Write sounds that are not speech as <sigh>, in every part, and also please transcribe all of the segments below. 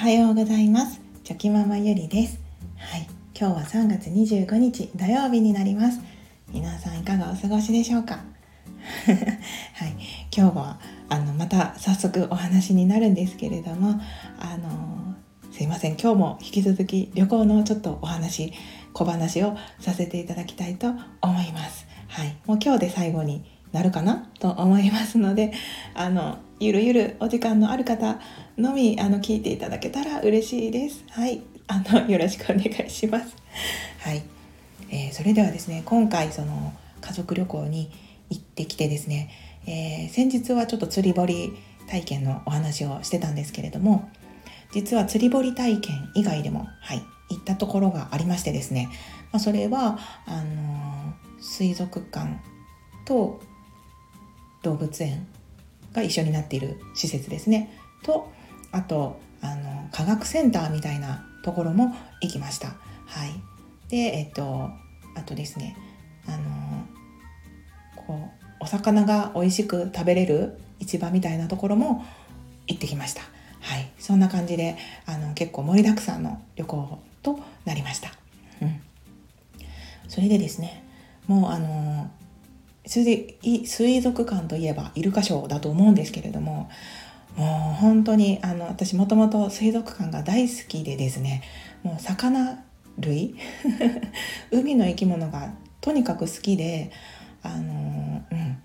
はようございます。チョキママゆりです。はい。今日は3月25日土曜日になります。皆さんいかがお過ごしでしょうか？<laughs> はい。今日はあのまた早速お話になるんですけれどもあのすいません。今日も引き続き旅行のちょっとお話小話をさせていただきたいと思います。はい。もう今日で最後になるかな？と思いますのであのゆるゆるお時間のある方のみあの聞いていただけたら嬉しいです。はい、あのよろしくお願いします。<laughs> はい、えー、それではですね今回その家族旅行に行ってきてですね、えー、先日はちょっと釣り堀体験のお話をしてたんですけれども実は釣り堀体験以外でも、はい、行ったところがありましてですね、まあ、それはあのー、水族館と動物園が一緒になっている施設ですねとあとあの科学センターみたいなところも行きました。はい、でえっとあとですねあのこうお魚が美味しく食べれる市場みたいなところも行ってきました。はい、そんな感じであの結構盛りだくさんの旅行となりました。うん、それでですねもうあの水族館といえばイルカショーだと思うんですけれどももう本当にあの私もともと水族館が大好きでですねもう魚類 <laughs> 海の生き物がとにかく好きであの、うん、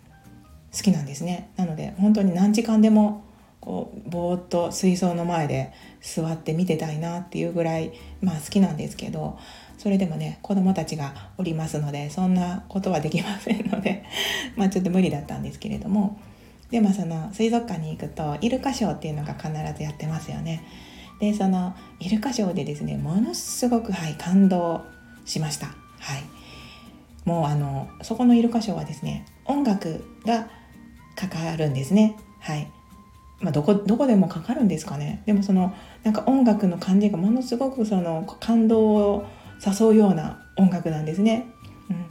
好きなんですね。なので本当に何時間でもこうぼーっと水槽の前で座って見てたいなっていうぐらい、まあ、好きなんですけどそれでもね子供たちがおりますのでそんなことはできませんので <laughs> まあちょっと無理だったんですけれどもでもその水族館に行くとイルカショーっていうのが必ずやってますよね。でそのイルカショーでですねものすごくはい感動しました。はいもうあのそこのイルカショーはですね音楽がかかるんですね。はいまあ、どこどこでもかかるんですかねでもそのなんか音楽の感じがものすごくその感動を誘うような音楽なんですね。うん、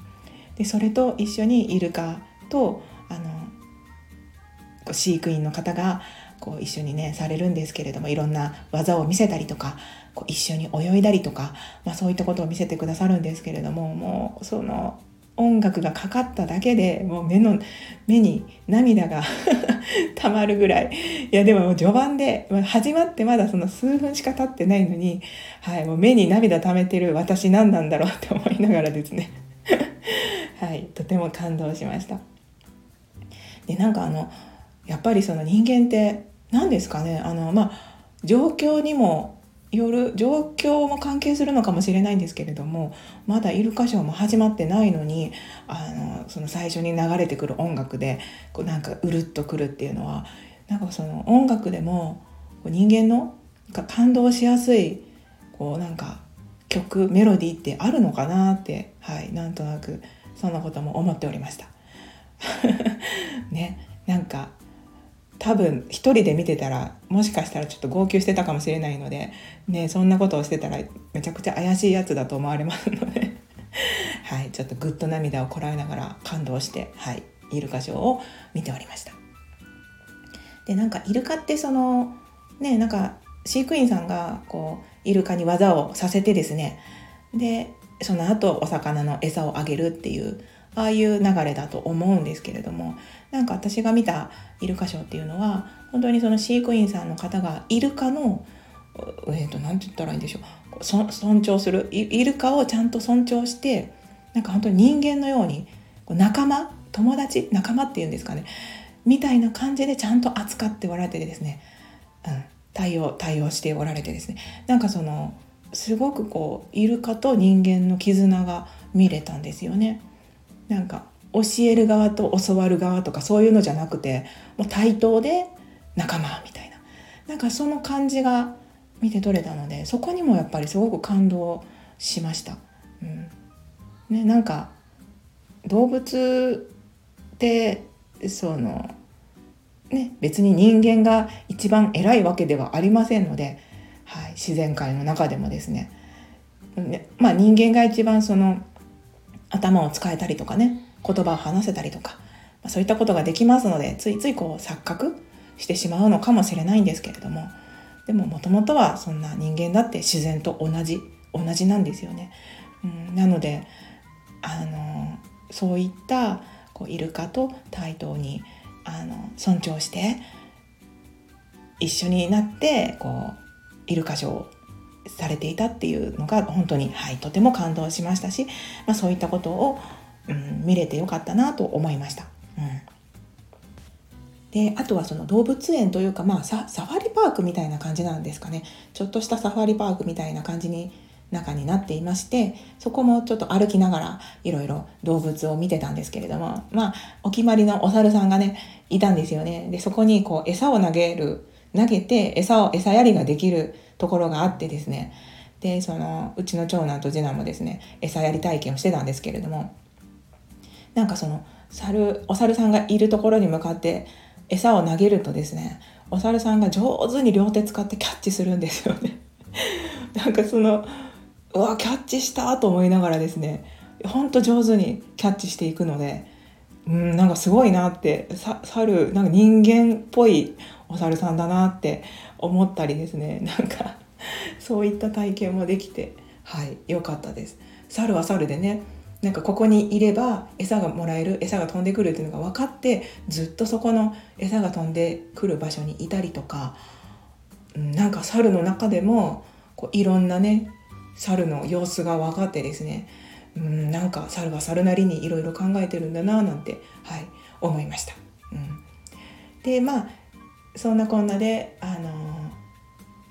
でそれと一緒にイルカとあの飼育員の方がこう一緒にねされるんですけれどもいろんな技を見せたりとかこう一緒に泳いだりとか、まあ、そういったことを見せてくださるんですけれどももうその音楽がかかっただけでもう目の目に涙が <laughs> たまるぐらい。いやでも序盤で始まってまだその数分しか経ってないのに、はい、もう目に涙溜めてる私何なんだろうって思いながらですね。<laughs> はいとても感動しました。でなんかあのやっぱりその人間って何ですかね。あのまあ状況にもよる状況も関係するのかもしれないんですけれどもまだイルカショーも始まってないのにあのその最初に流れてくる音楽でこうなんかうるっとくるっていうのはなんかその音楽でも人間の感動しやすいこうなんか曲メロディーってあるのかなってはいなんとなくそんなことも思っておりました。<laughs> ねなんか多分一人で見てたらもしかしたらちょっと号泣してたかもしれないので、ね、そんなことをしてたらめちゃくちゃ怪しいやつだと思われますので <laughs> はい、ちょっとぐっと涙をこらえながら感動して、はい、イルカショーを見ておりました。でなんかイルカってそのねなんか飼育員さんがこうイルカに技をさせてですねでその後お魚の餌をあげるっていうああいう流れだと思うんですけれどもなんか私が見たイルカショーっていうのは本当にその飼育員さんの方がイルカのえーと、何て言ったらいいんでしょう。尊重する。イルカをちゃんと尊重してなんか本当に人間のように仲間友達仲間っていうんですかね。みたいな感じでちゃんと扱っておられてですね、うん、対応対応しておられてですね。なんかそのすごくこうイルカと人間の絆が見れたんですよね。なんか教える側と教わる側とかそういうのじゃなくてもう対等で仲間みたいな。なんかその感じが見て取れたのでそこにもやっぱりすごく感動しました。うん。ね、なんか動物ってそのね別に人間が一番偉いわけではありませんので、はい、自然界の中でもですね。ねまあ人間が一番その頭を使えたりとかね言葉を話せたりとか、まそういったことができますのでついついこう錯覚してしまうのかもしれないんですけれどもでももともとはそんな人間だって自然と同じ同じなんですよね。うん、なのであのそういったこうイルカと対等にあの尊重して一緒になってこうイルカショーをされていたっていうのが本当に、はい、とても感動しましたし、まあ、そういったことを、うん、見れてよかったなと思いました。うん。であとはその動物園というか、まあ、サファリパークみたいな感じなんですかね。ちょっとしたサファリパークみたいな感じに中になっていましてそこもちょっと歩きながらいろいろ動物を見てたんですけれどもまあお決まりのお猿さんがねいたんですよね。でそこにこう餌を投げる投げて餌を餌やりができるところがあってですね。でそのうちの長男と次男もですね餌やり体験をしてたんですけれども。なんかその猿お猿さんがいるところに向かって餌を投げるとですねお猿さんが上手に両手使ってキャッチするんですよね。<laughs> なんかそのうわキャッチしたと思いながらですねほんと上手にキャッチしていくのでうんなんかすごいなってさ猿なんか人間っぽいお猿さんだなって思ったりですね。<laughs> なんかそういった体験もできてはい良かったです。猿は猿でねなんかここにいれば餌がもらえる餌が飛んでくるっていうのが分かってずっとそこの餌が飛んでくる場所にいたりとか、うん、なんか猿の中でもこういろんなね猿の様子が分かってですね、うん、なんか猿は猿なりにいろいろ考えてるんだななんて、はい、思いました。うん、でまあそんなこんなで、あの、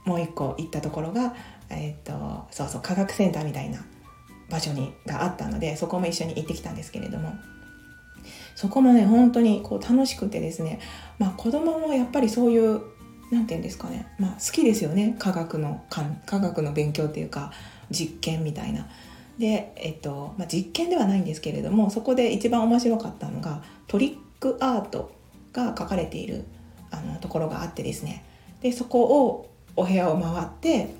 もう一個行ったところが、えー、っとそうそう科学センターみたいな場所にがあったのでそこも一緒に行ってきたんですけれどもそこもね本当にこう楽しくてですね、まあ、子供もやっぱりそういう何て言うんですかね、まあ、好きですよね科学の科学の勉強っていうか実験みたいな。で、えっとまあ、実験ではないんですけれどもそこで一番面白かったのがトリックアートが書かれているあのところがあってですねでそこをお部屋を回って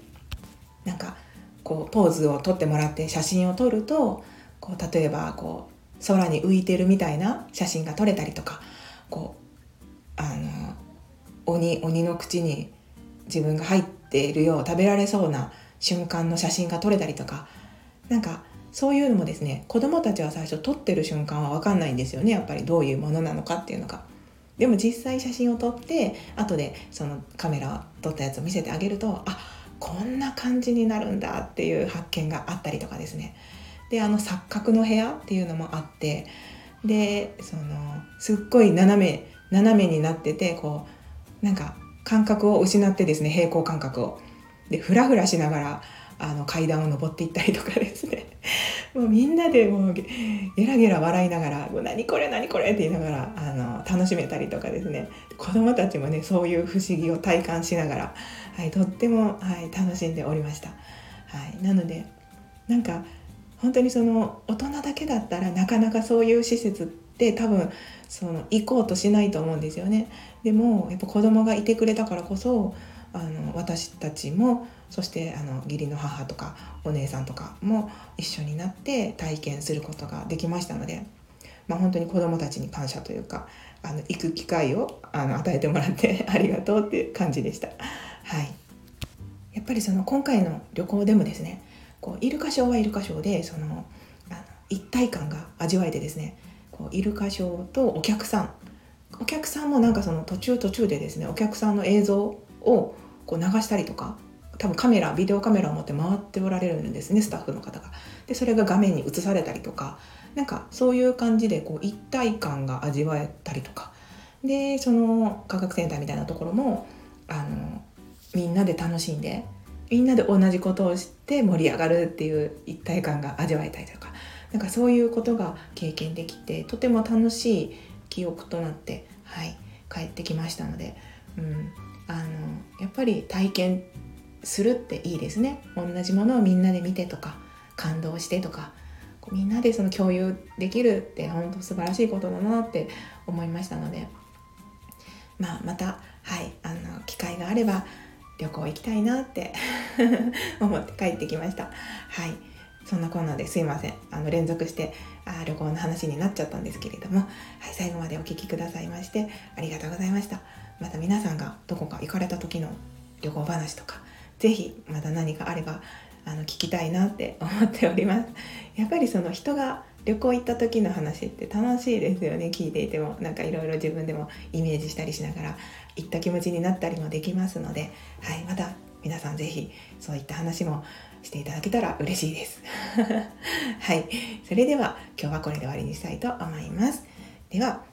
なんかこうポーズを撮ってもらって写真を撮るとこう例えばこう空に浮いてるみたいな写真が撮れたりとかこうあの鬼鬼の口に自分が入っているよう食べられそうな瞬間の写真が撮れたりとかなんかそういうのもですね子供たちは最初撮ってる瞬間は分かんないんですよねやっぱりどういうものなのかっていうのが。でも実際写真を撮って後でそのカメラ撮ったやつを見せてあげるとあこんな感じになるんだっていう発見があったりとかですね。であの錯覚の部屋っていうのもあってでそのすっごい斜め斜めになっててこうなんか感覚を失ってですね平行感覚を。でフラフラしながらあの階段を上っていったりとかですね <laughs> もうみんなでもうゲラゲラ笑いながら「もう何これ何これ」って言いながらあの楽しめたりとかですね子どもたちもねそういう不思議を体感しながら、はい、とっても、はい、楽しんでおりました。はい、なのでなんか本当にその大人だけだったらなかなかそういう施設って多分その行こうとしないと思うんですよね。でもやっぱ子供がいてくれたからこそあの私たちもそしてあの義理の母とかお姉さんとかも一緒になって体験することができましたので、まあ、本当に子どもたちに感謝というかあの行く機会をあの与えてもらって <laughs> ありがとうっていう感じでした。はい、やっぱりその今回の旅行でもですねこうイルカショーはイルカショーでそのあの一体感が味わえてですねこうイルカショーとお客さんお客さんもなんかその途中途中でですねお客さんの映像をこう流したりとか多分カメラビデオカメラを持って回っておられるんですねスタッフの方が。でそれが画面に映されたりとかなんかそういう感じでこう一体感が味わえたりとかでその科学センターみたいなところもあのみんなで楽しんでみんなで同じことをして盛り上がるっていう一体感が味わえたりとかなんかそういうことが経験できてとても楽しい記憶となって、はい、帰ってきましたので、うん、あのやっぱり体験するっていいですね。同じものをみんなで見てとか感動してとかみんなでその共有できるって本当素晴らしいことだなって思いましたので、まあ、また、はい、あの機会があれば旅行行きたいなって <laughs> 思って帰ってきました。はい。そんなこんなですいません。あの連続してあ旅行の話になっちゃったんですけれども、はい、最後までお聴きくださいましてありがとうございました。また皆さんがどこか行かれた時の旅行話とか是非まだ何かあればあの聞きたいなって <laughs> 思っております。やっぱりその人が旅行行った時の話って楽しいですよね。聞いていてもなんかいろいろ自分でもイメージしたりしながら行った気持ちになったりもできますので、はい、また皆さん是非そういった話もしていただけたら嬉しいです。<laughs> はいそれでは今日はこれで終わりにしたいと思います。では